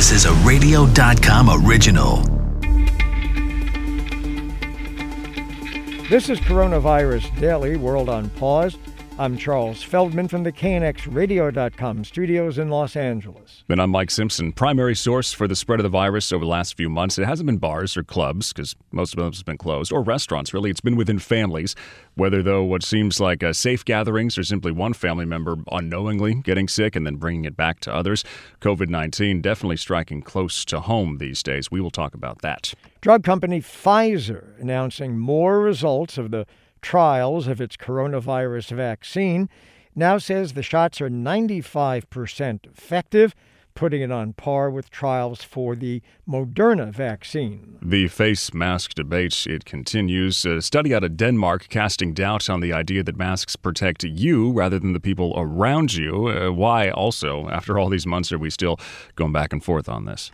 This is a radio.com original. This is Coronavirus Daily World on Pause. I'm Charles Feldman from the KNXRadio.com studios in Los Angeles. And I'm Mike Simpson. Primary source for the spread of the virus over the last few months. It hasn't been bars or clubs, because most of them have been closed, or restaurants, really. It's been within families. Whether, though, what seems like uh, safe gatherings or simply one family member unknowingly getting sick and then bringing it back to others, COVID 19 definitely striking close to home these days. We will talk about that. Drug company Pfizer announcing more results of the trials of its coronavirus vaccine now says the shots are 95% effective, putting it on par with trials for the Moderna vaccine. The face mask debate, it continues. A study out of Denmark casting doubt on the idea that masks protect you rather than the people around you. Uh, why, also, after all these months, are we still going back and forth on this?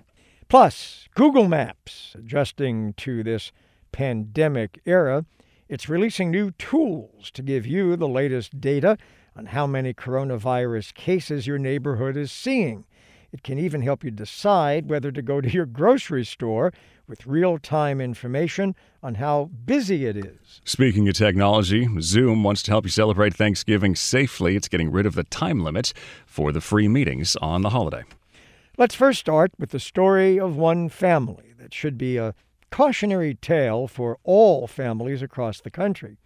Plus, Google Maps, adjusting to this pandemic era, it's releasing new tools to give you the latest data on how many coronavirus cases your neighborhood is seeing. It can even help you decide whether to go to your grocery store with real time information on how busy it is. Speaking of technology, Zoom wants to help you celebrate Thanksgiving safely. It's getting rid of the time limit for the free meetings on the holiday. Let's first start with the story of one family that should be a cautionary tale for all families across the country.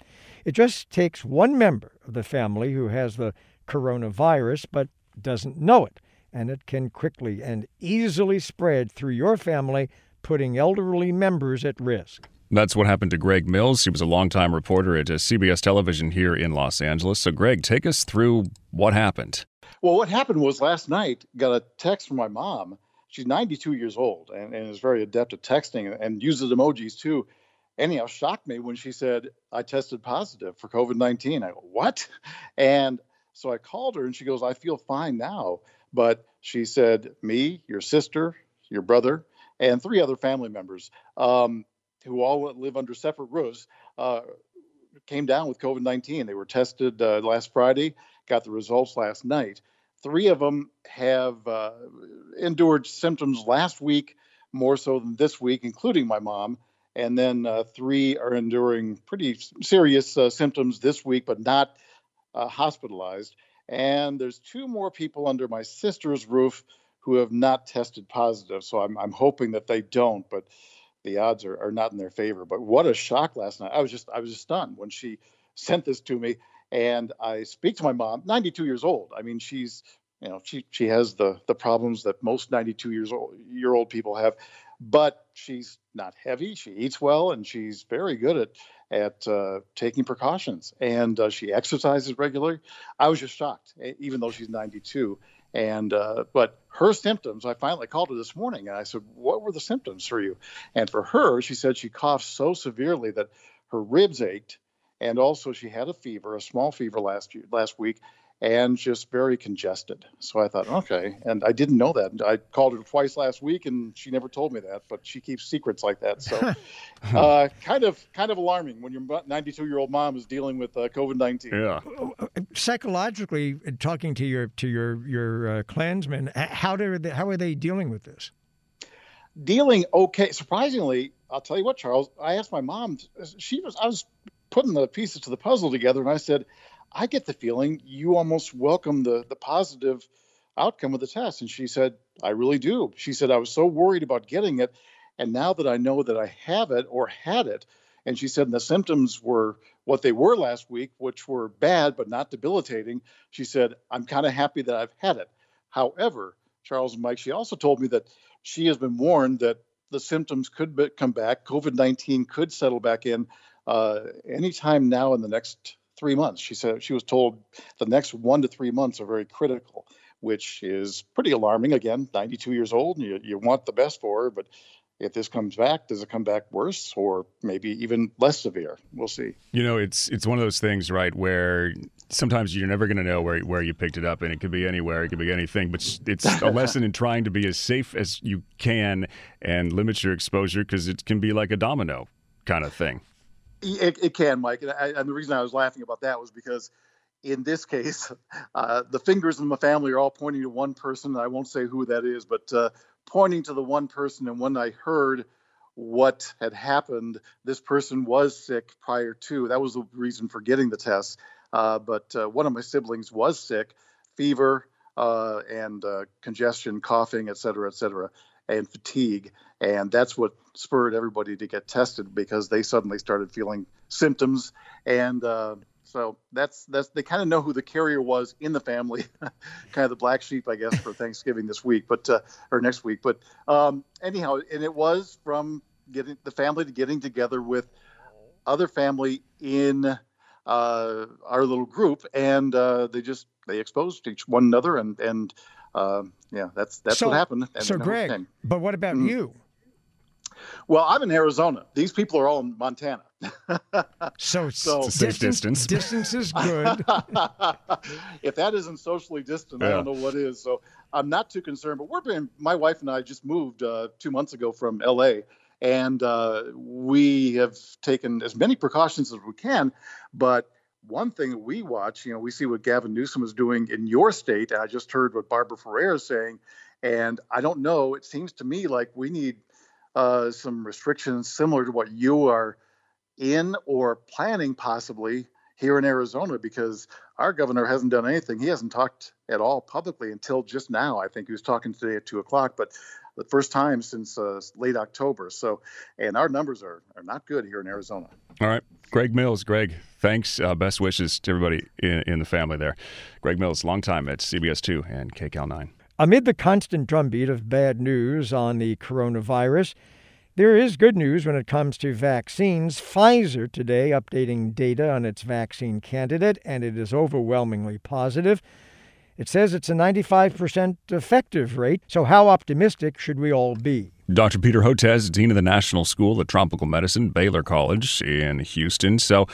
It just takes one member of the family who has the coronavirus but doesn't know it, and it can quickly and easily spread through your family, putting elderly members at risk. That's what happened to Greg Mills. He was a longtime reporter at uh, CBS television here in Los Angeles. So, Greg, take us through what happened. Well, what happened was last night, got a text from my mom she's 92 years old and, and is very adept at texting and uses emojis too. Anyhow, shocked me when she said, I tested positive for COVID 19. I go, What? And so I called her and she goes, I feel fine now. But she said, Me, your sister, your brother, and three other family members um, who all live under separate roofs uh, came down with COVID 19. They were tested uh, last Friday, got the results last night. Three of them have uh, endured symptoms last week more so than this week, including my mom. And then uh, three are enduring pretty serious uh, symptoms this week, but not uh, hospitalized. And there's two more people under my sister's roof who have not tested positive. So I'm, I'm hoping that they don't, but the odds are, are not in their favor. But what a shock last night. I was just I was just stunned when she sent this to me and I speak to my mom, 92 years old. I mean, she's you know she she has the the problems that most 92 years old year old people have, but she's not heavy. She eats well, and she's very good at at uh, taking precautions. And uh, she exercises regularly. I was just shocked, even though she's 92. And uh, but her symptoms, I finally called her this morning and I said, "What were the symptoms for you?" And for her, she said she coughed so severely that her ribs ached and also she had a fever, a small fever last year, last week, and just very congested. So I thought, okay, and I didn't know that. I called her twice last week, and she never told me that. But she keeps secrets like that, so uh, kind of kind of alarming when your 92 year old mom is dealing with uh, COVID 19. Yeah. Psychologically, talking to your to your your uh, clansmen, how do they, how are they dealing with this? Dealing okay. Surprisingly, I'll tell you what, Charles. I asked my mom. She was I was putting the pieces to the puzzle together, and I said, I get the feeling you almost welcome the the positive outcome of the test. And she said, I really do. She said, I was so worried about getting it. And now that I know that I have it or had it, and she said the symptoms were what they were last week, which were bad but not debilitating. She said, I'm kind of happy that I've had it. However, Charles and Mike, she also told me that she has been warned that the symptoms could be, come back, COVID 19 could settle back in uh, anytime now in the next three months. She said she was told the next one to three months are very critical, which is pretty alarming. Again, 92 years old, and you, you want the best for her, but if this comes back, does it come back worse or maybe even less severe? We'll see. You know, it's it's one of those things, right, where sometimes you're never going to know where where you picked it up, and it could be anywhere, it could be anything. But it's a lesson in trying to be as safe as you can and limit your exposure because it can be like a domino kind of thing. It, it can, Mike. And, I, and, the reason I was laughing about that was because in this case, uh, the fingers in my family are all pointing to one person. I won't say who that is, but uh, pointing to the one person. And when I heard what had happened, this person was sick prior to. That was the reason for getting the test. Uh, but uh, one of my siblings was sick, fever uh, and uh, congestion, coughing, et cetera, et cetera, and fatigue. And that's what spurred everybody to get tested because they suddenly started feeling symptoms. And uh, so that's that's they kind of know who the carrier was in the family, kind of the black sheep, I guess, for Thanksgiving this week, but uh, or next week. But um, anyhow, and it was from getting the family to getting together with other family in uh, our little group, and uh, they just they exposed each one another, and and uh, yeah, that's that's so, what happened. And so, Greg, but what about mm-hmm. you? Well, I'm in Arizona. These people are all in Montana. so, so it's safe distance. Distance is good. if that isn't socially distant, yeah. I don't know what is. So I'm not too concerned. But we're being, my wife and I just moved uh, two months ago from LA, and uh, we have taken as many precautions as we can. But one thing that we watch, you know, we see what Gavin Newsom is doing in your state. And I just heard what Barbara Ferrer is saying. And I don't know, it seems to me like we need uh, some restrictions similar to what you are in or planning possibly here in Arizona because our governor hasn't done anything. He hasn't talked at all publicly until just now. I think he was talking today at two o'clock, but the first time since uh, late October. So, and our numbers are, are not good here in Arizona. All right. Greg Mills, Greg, thanks. Uh, best wishes to everybody in, in the family there. Greg Mills, long time at CBS2 and KCAL 9. Amid the constant drumbeat of bad news on the coronavirus, there is good news when it comes to vaccines. Pfizer today updating data on its vaccine candidate, and it is overwhelmingly positive. It says it's a 95% effective rate, so how optimistic should we all be? Dr. Peter Hotez, Dean of the National School of Tropical Medicine, Baylor College in Houston. So,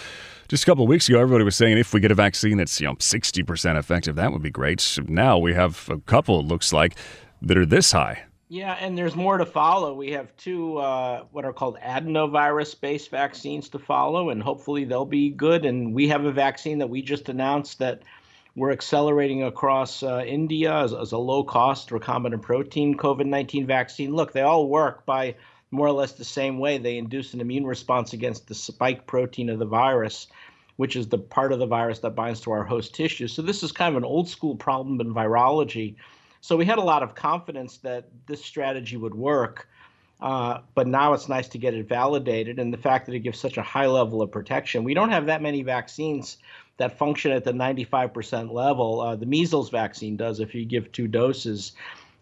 just a couple of weeks ago, everybody was saying if we get a vaccine that's you know 60% effective, that would be great. Now we have a couple, it looks like, that are this high. Yeah, and there's more to follow. We have two uh, what are called adenovirus-based vaccines to follow, and hopefully they'll be good. And we have a vaccine that we just announced that we're accelerating across uh, India as, as, a low cost recombinant protein COVID 19 vaccine. Look, they all work by more or less the same way. They induce an immune response against the spike protein of the virus, which is the part of the virus that binds to our host tissue. So, this is kind of an old school problem in virology. So, we had a lot of confidence that this strategy would work. Uh, but now it's nice to get it validated, and the fact that it gives such a high level of protection. We don't have that many vaccines that function at the 95% level. Uh, the measles vaccine does if you give two doses.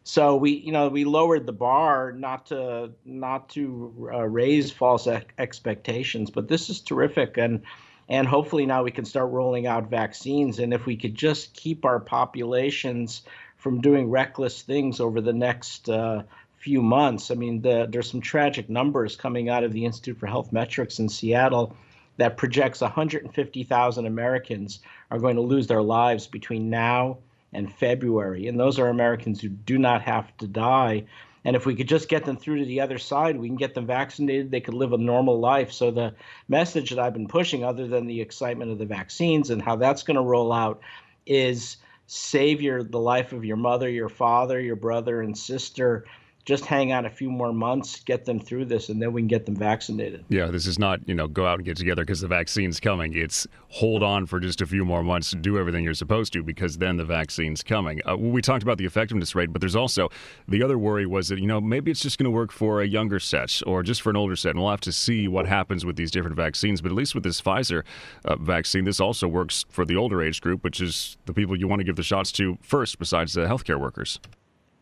So we, you know, we lowered the bar not to not to uh, raise false expectations, but this is terrific, and and hopefully now we can start rolling out vaccines. And if we could just keep our populations from doing reckless things over the next uh, few months, I mean, the, there's some tragic numbers coming out of the Institute for Health Metrics in Seattle that projects 150,000 Americans are going to lose their lives between now and February. And those are Americans who do not have to die. And if we could just get them through to the other side, we can get them vaccinated, they could live a normal life. So, the message that I've been pushing, other than the excitement of the vaccines and how that's going to roll out, is save your, the life of your mother, your father, your brother, and sister just hang on a few more months, get them through this, and then we can get them vaccinated. Yeah, this is not, you know, go out and get together because the vaccine's coming. It's hold on for just a few more months do everything you're supposed to because then the vaccine's coming. Uh, we talked about the effectiveness rate, but there's also the other worry was that, you know, maybe it's just going to work for a younger set or just for an older set. And we'll have to see what happens with these different vaccines. But at least with this Pfizer uh, vaccine, this also works for the older age group, which is the people you want to give the shots to first, besides the healthcare workers.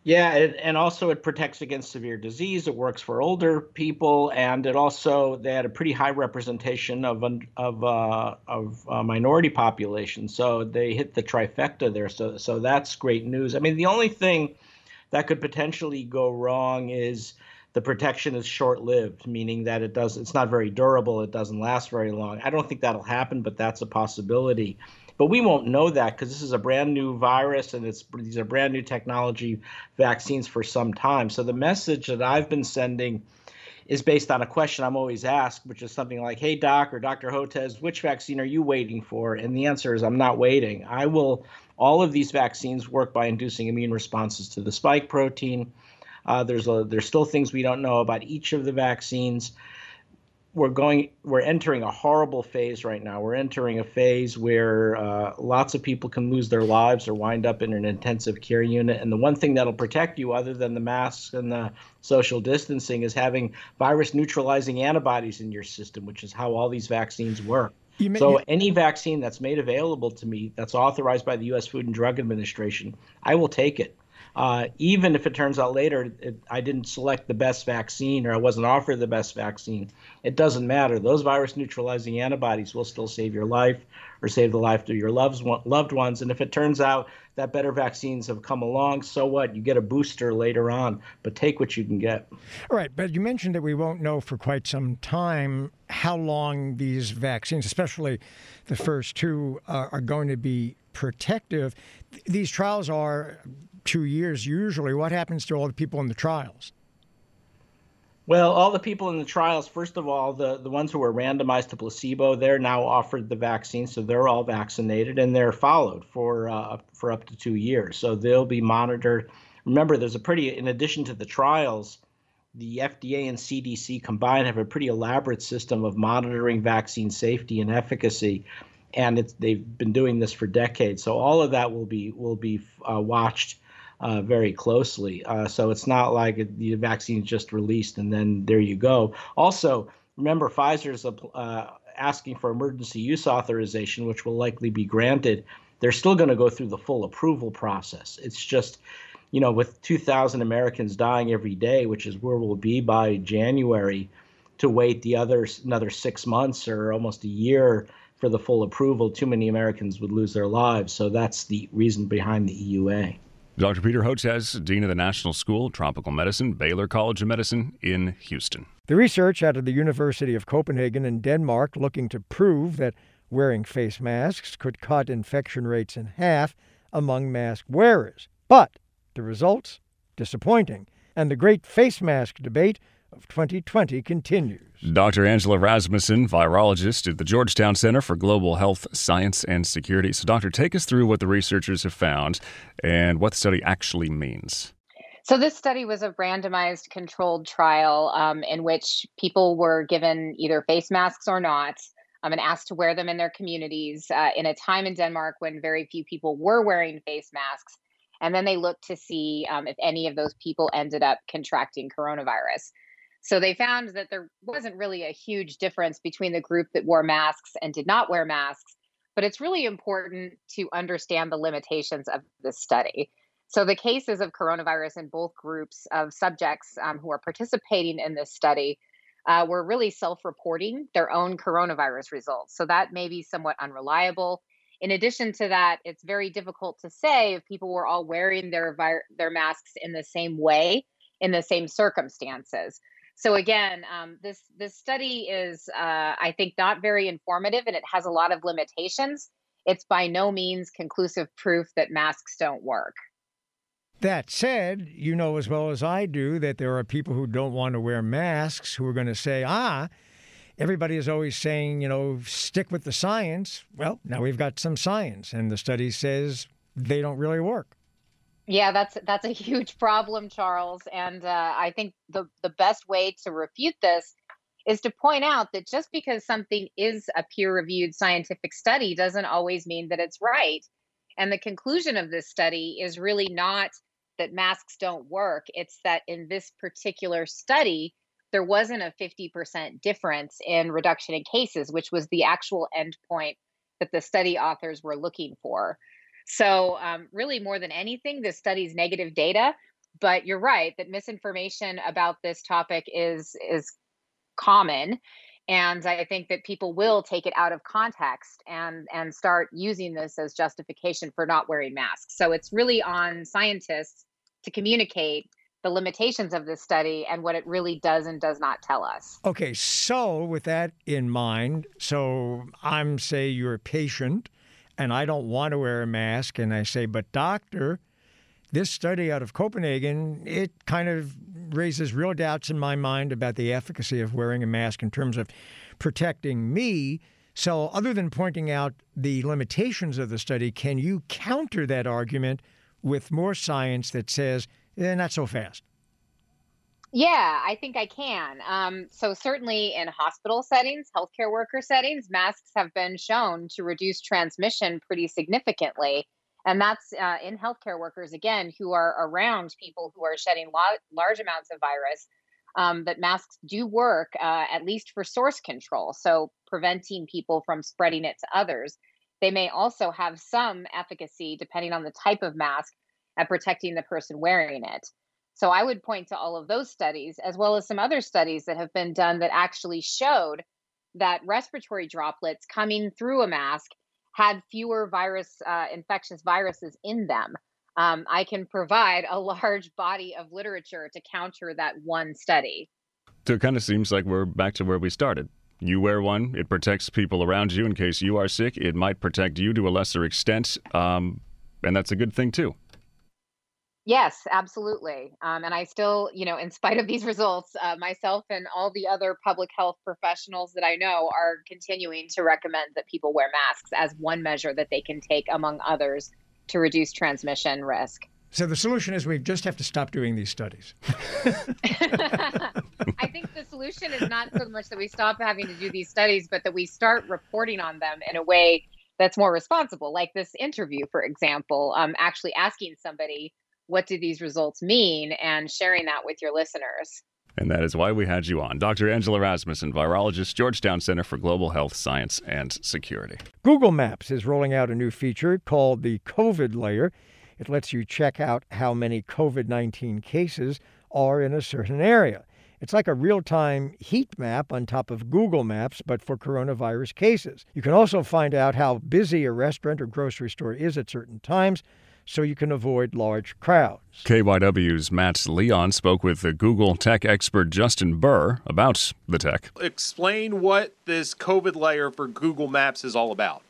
Yeah, it, and also it protects against severe disease. It works for older people, and it also they had a pretty high representation of of uh, of uh, minority population. So they hit the trifecta there. So so that's great news. I mean, the only thing that could potentially go wrong is the protection is short-lived, meaning that it does it's not very durable. It doesn't last very long. I don't think that'll happen, but that's a possibility. But we won't know that because this is a brand new virus and it's these are brand new technology vaccines for some time. So the message that I've been sending is based on a question I'm always asked, which is something like, "Hey doc or Dr. Hotez, which vaccine are you waiting for?" And the answer is I'm not waiting. I will all of these vaccines work by inducing immune responses to the spike protein. Uh, there's a, there's still things we don't know about each of the vaccines we're going we're entering a horrible phase right now. We're entering a phase where uh, lots of people can lose their lives or wind up in an intensive care unit. And the one thing that'll protect you other than the masks and the social distancing is having virus neutralizing antibodies in your system which is how all these vaccines work. May, so you, any vaccine that's made available to me that's authorized by the U.S. Food and Drug Administration, I will take it uh, even if it turns out later it, I didn't select the best vaccine or I wasn't offered the best vaccine, it doesn't matter. Those virus neutralizing antibodies will still save your life or save the life of your loved, loved ones. And if it turns out that better vaccines have come along, so what? You get a booster later on, but take what you can get. All right, but you mentioned that we won't know for quite some time how long these vaccines, especially the first two, uh, are going to be protective. These trials are two years usually. What happens to all the people in the trials? Well, all the people in the trials, first of all, the, the ones who were randomized to placebo, they're now offered the vaccine, so they're all vaccinated and they're followed for uh, for up to two years. So they'll be monitored. Remember, there's a pretty, in addition to the trials, the FDA and CDC combined have a pretty elaborate system of monitoring vaccine safety and efficacy, and they've been doing this for decades. So all of that will be will be uh, watched uh, very closely. Uh, so it's not like the vaccine is just released and then there you go. Also, remember Pfizer's uh, asking for emergency use authorization, which will likely be granted. They're still going to go through the full approval process. It's just, you know, with 2,000 Americans dying every day, which is where we'll be by January, to wait the other another six months or almost a year for the full approval, too many Americans would lose their lives. So that's the reason behind the EUA. Dr. Peter Hotez, Dean of the National School of Tropical Medicine, Baylor College of Medicine in Houston. The research out of the University of Copenhagen in Denmark looking to prove that wearing face masks could cut infection rates in half among mask wearers. But the results? Disappointing. And the great face mask debate of 2020 continues. Dr. Angela Rasmussen, virologist at the Georgetown Center for Global Health, Science, and Security. So, Doctor, take us through what the researchers have found and what the study actually means. So, this study was a randomized controlled trial um, in which people were given either face masks or not. Um, and asked to wear them in their communities uh, in a time in Denmark when very few people were wearing face masks. And then they looked to see um, if any of those people ended up contracting coronavirus. So they found that there wasn't really a huge difference between the group that wore masks and did not wear masks. But it's really important to understand the limitations of this study. So the cases of coronavirus in both groups of subjects um, who are participating in this study uh, were really self reporting their own coronavirus results. So that may be somewhat unreliable. In addition to that, it's very difficult to say if people were all wearing their, their masks in the same way in the same circumstances. So again, um, this this study is, uh, I think, not very informative, and it has a lot of limitations. It's by no means conclusive proof that masks don't work. That said, you know as well as I do that there are people who don't want to wear masks who are going to say, ah, everybody is always saying, you know, stick with the science. Well, now we've got some science, and the study says they don't really work. Yeah, that's that's a huge problem, Charles. And uh, I think the the best way to refute this is to point out that just because something is a peer-reviewed scientific study doesn't always mean that it's right. And the conclusion of this study is really not that masks don't work. It's that in this particular study, there wasn't a 50% difference in reduction in cases, which was the actual endpoint that the study authors were looking for. So, um, really, more than anything, this study's negative data. But you're right that misinformation about this topic is is common, and I think that people will take it out of context and and start using this as justification for not wearing masks. So it's really on scientists to communicate the limitations of this study and what it really does and does not tell us. Okay, so with that in mind, so I'm say you're a patient and I don't want to wear a mask. And I say, but doctor, this study out of Copenhagen, it kind of raises real doubts in my mind about the efficacy of wearing a mask in terms of protecting me. So, other than pointing out the limitations of the study, can you counter that argument with more science that says, eh, not so fast? Yeah, I think I can. Um, so, certainly in hospital settings, healthcare worker settings, masks have been shown to reduce transmission pretty significantly. And that's uh, in healthcare workers, again, who are around people who are shedding lo- large amounts of virus. Um, that masks do work, uh, at least for source control. So, preventing people from spreading it to others. They may also have some efficacy, depending on the type of mask, at protecting the person wearing it. So I would point to all of those studies, as well as some other studies that have been done that actually showed that respiratory droplets coming through a mask had fewer virus uh, infectious viruses in them. Um, I can provide a large body of literature to counter that one study. So it kind of seems like we're back to where we started. You wear one, it protects people around you in case you are sick. It might protect you to a lesser extent, um, and that's a good thing too. Yes, absolutely. Um, and I still, you know, in spite of these results, uh, myself and all the other public health professionals that I know are continuing to recommend that people wear masks as one measure that they can take, among others, to reduce transmission risk. So the solution is we just have to stop doing these studies. I think the solution is not so much that we stop having to do these studies, but that we start reporting on them in a way that's more responsible, like this interview, for example, um, actually asking somebody what do these results mean and sharing that with your listeners. And that is why we had you on. Dr. Angela Rasmussen, virologist, Georgetown Center for Global Health Science and Security. Google Maps is rolling out a new feature called the COVID layer. It lets you check out how many COVID 19 cases are in a certain area. It's like a real time heat map on top of Google Maps, but for coronavirus cases. You can also find out how busy a restaurant or grocery store is at certain times so you can avoid large crowds. KYW's Matt Leon spoke with the Google tech expert Justin Burr about the tech. Explain what this COVID layer for Google Maps is all about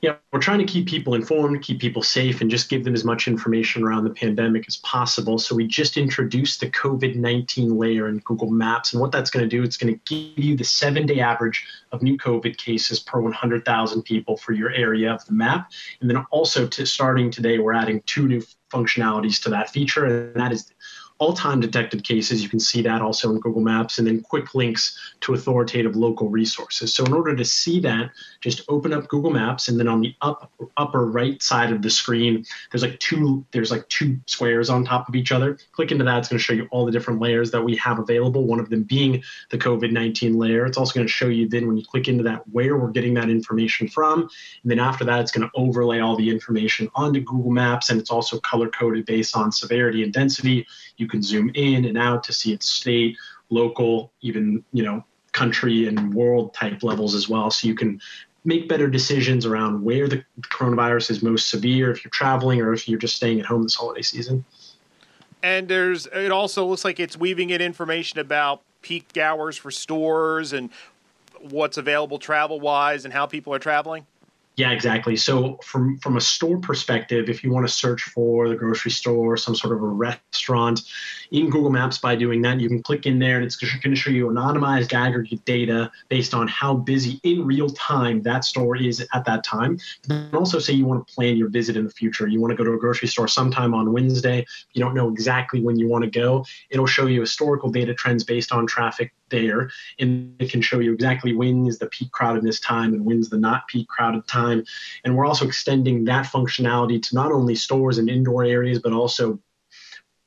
yeah, we're trying to keep people informed, keep people safe, and just give them as much information around the pandemic as possible. So we just introduced the COVID 19 layer in Google Maps. And what that's going to do, it's going to give you the seven day average of new COVID cases per 100,000 people for your area of the map. And then also to starting today, we're adding two new functionalities to that feature, and that is all time detected cases. You can see that also in Google Maps, and then quick links to authoritative local resources. So, in order to see that, just open up Google Maps, and then on the up upper right side of the screen, there's like two there's like two squares on top of each other. Click into that; it's going to show you all the different layers that we have available. One of them being the COVID-19 layer. It's also going to show you then when you click into that where we're getting that information from, and then after that, it's going to overlay all the information onto Google Maps, and it's also color coded based on severity and density. You you can zoom in and out to see its state, local, even you know country and world type levels as well. So you can make better decisions around where the coronavirus is most severe if you're traveling or if you're just staying at home this holiday season. And there's it also looks like it's weaving in information about peak hours for stores and what's available travel wise and how people are traveling. Yeah, exactly. So from from a store perspective, if you want to search for the grocery store, some sort of a restaurant, in Google Maps by doing that, you can click in there and it's going to show you anonymized aggregate data based on how busy in real time that store is at that time. And also say you want to plan your visit in the future. You want to go to a grocery store sometime on Wednesday. You don't know exactly when you want to go. It'll show you historical data trends based on traffic there and it can show you exactly when is the peak crowdedness time and when's the not peak crowded time. And we're also extending that functionality to not only stores and indoor areas but also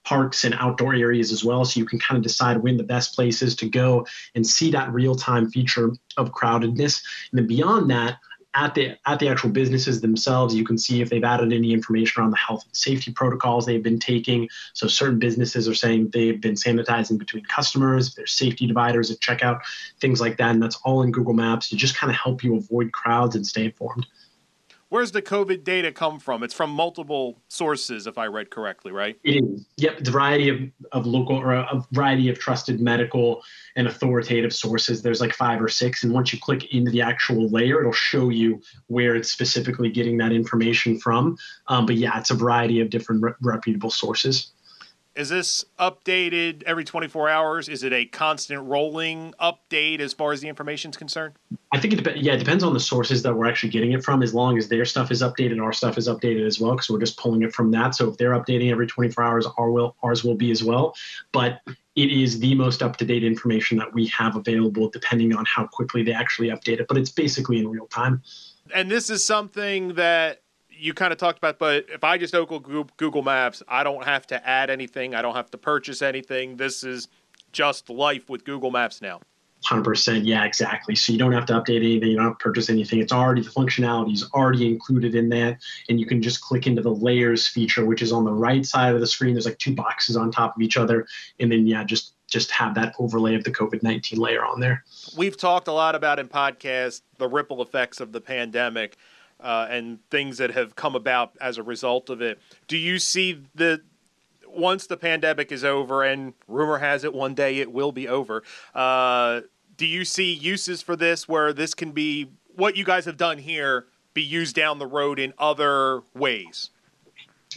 parks and outdoor areas as well. So you can kind of decide when the best place is to go and see that real-time feature of crowdedness. And then beyond that at the at the actual businesses themselves you can see if they've added any information around the health and safety protocols they've been taking. So certain businesses are saying they've been sanitizing between customers there's safety dividers at checkout things like that and that's all in google maps to just kind of help you avoid crowds and stay informed Where's the COVID data come from? It's from multiple sources, if I read correctly, right? It is. Yep, it's a variety of, of local or a variety of trusted medical and authoritative sources. There's like five or six, and once you click into the actual layer, it'll show you where it's specifically getting that information from. Um, but yeah, it's a variety of different re- reputable sources. Is this updated every 24 hours? Is it a constant rolling update as far as the information is concerned? I think it depends. Yeah, it depends on the sources that we're actually getting it from. As long as their stuff is updated, our stuff is updated as well, because we're just pulling it from that. So if they're updating every 24 hours, our will ours will be as well. But it is the most up to date information that we have available, depending on how quickly they actually update it. But it's basically in real time. And this is something that you kind of talked about, but if I just open Google Maps, I don't have to add anything. I don't have to purchase anything. This is just life with Google Maps now. 100% yeah exactly. So you don't have to update anything. You don't have to purchase anything. It's already the functionality is already included in that and you can just click into the layers feature which is on the right side of the screen. There's like two boxes on top of each other and then yeah just just have that overlay of the covid-19 layer on there. We've talked a lot about in podcasts the ripple effects of the pandemic uh, and things that have come about as a result of it. Do you see the once the pandemic is over, and rumor has it one day it will be over? Uh, do you see uses for this where this can be what you guys have done here be used down the road in other ways?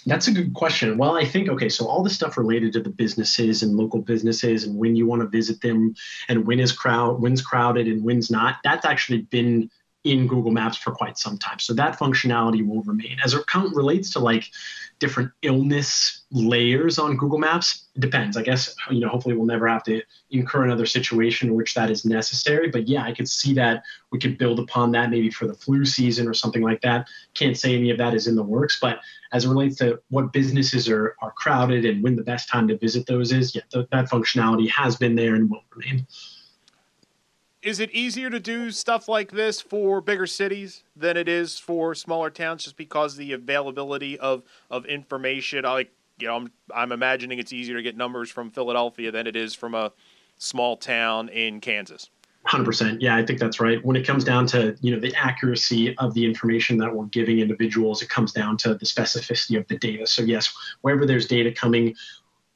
That's a good question. Well, I think okay, so all the stuff related to the businesses and local businesses and when you want to visit them and when is crowd when's crowded and when's not, that's actually been in Google Maps for quite some time. So that functionality will remain. As it relates to like different illness layers on Google Maps, it depends. I guess, you know, hopefully we'll never have to incur another situation in which that is necessary. But yeah, I could see that we could build upon that maybe for the flu season or something like that. Can't say any of that is in the works, but as it relates to what businesses are, are crowded and when the best time to visit those is, yeah, th- that functionality has been there and will remain is it easier to do stuff like this for bigger cities than it is for smaller towns just because the availability of of information? Like you know I'm I'm imagining it's easier to get numbers from Philadelphia than it is from a small town in Kansas. 100% yeah i think that's right. When it comes down to you know the accuracy of the information that we're giving individuals it comes down to the specificity of the data. So yes wherever there's data coming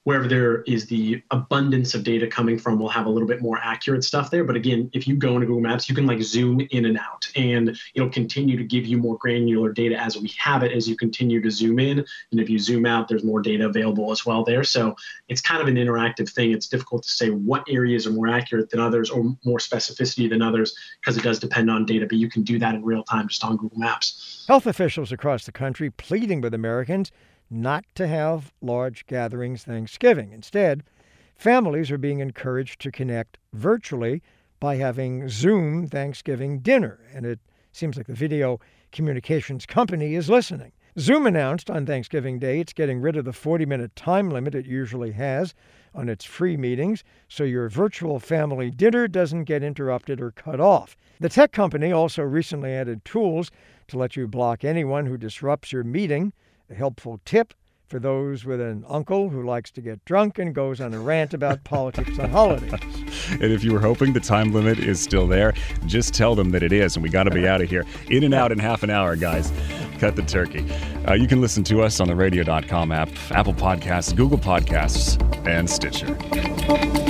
wherever there is the abundance of data coming from, we'll have a little bit more accurate stuff there. But again, if you go into Google Maps, you can like zoom in and out, and it'll continue to give you more granular data as we have it as you continue to zoom in. And if you zoom out, there's more data available as well there. So it's kind of an interactive thing. It's difficult to say what areas are more accurate than others or more specificity than others because it does depend on data, but you can do that in real time just on Google Maps. Health officials across the country pleading with Americans not to have large gatherings Thanksgiving. Instead, families are being encouraged to connect virtually by having Zoom Thanksgiving dinner, and it seems like the video communications company is listening. Zoom announced on Thanksgiving Day it's getting rid of the 40 minute time limit it usually has on its free meetings, so your virtual family dinner doesn't get interrupted or cut off. The tech company also recently added tools to let you block anyone who disrupts your meeting a helpful tip for those with an uncle who likes to get drunk and goes on a rant about politics on holidays. And if you were hoping the time limit is still there, just tell them that it is, and we got to be out of here. In and out in half an hour, guys. Cut the turkey. Uh, you can listen to us on the radio.com app, Apple Podcasts, Google Podcasts, and Stitcher.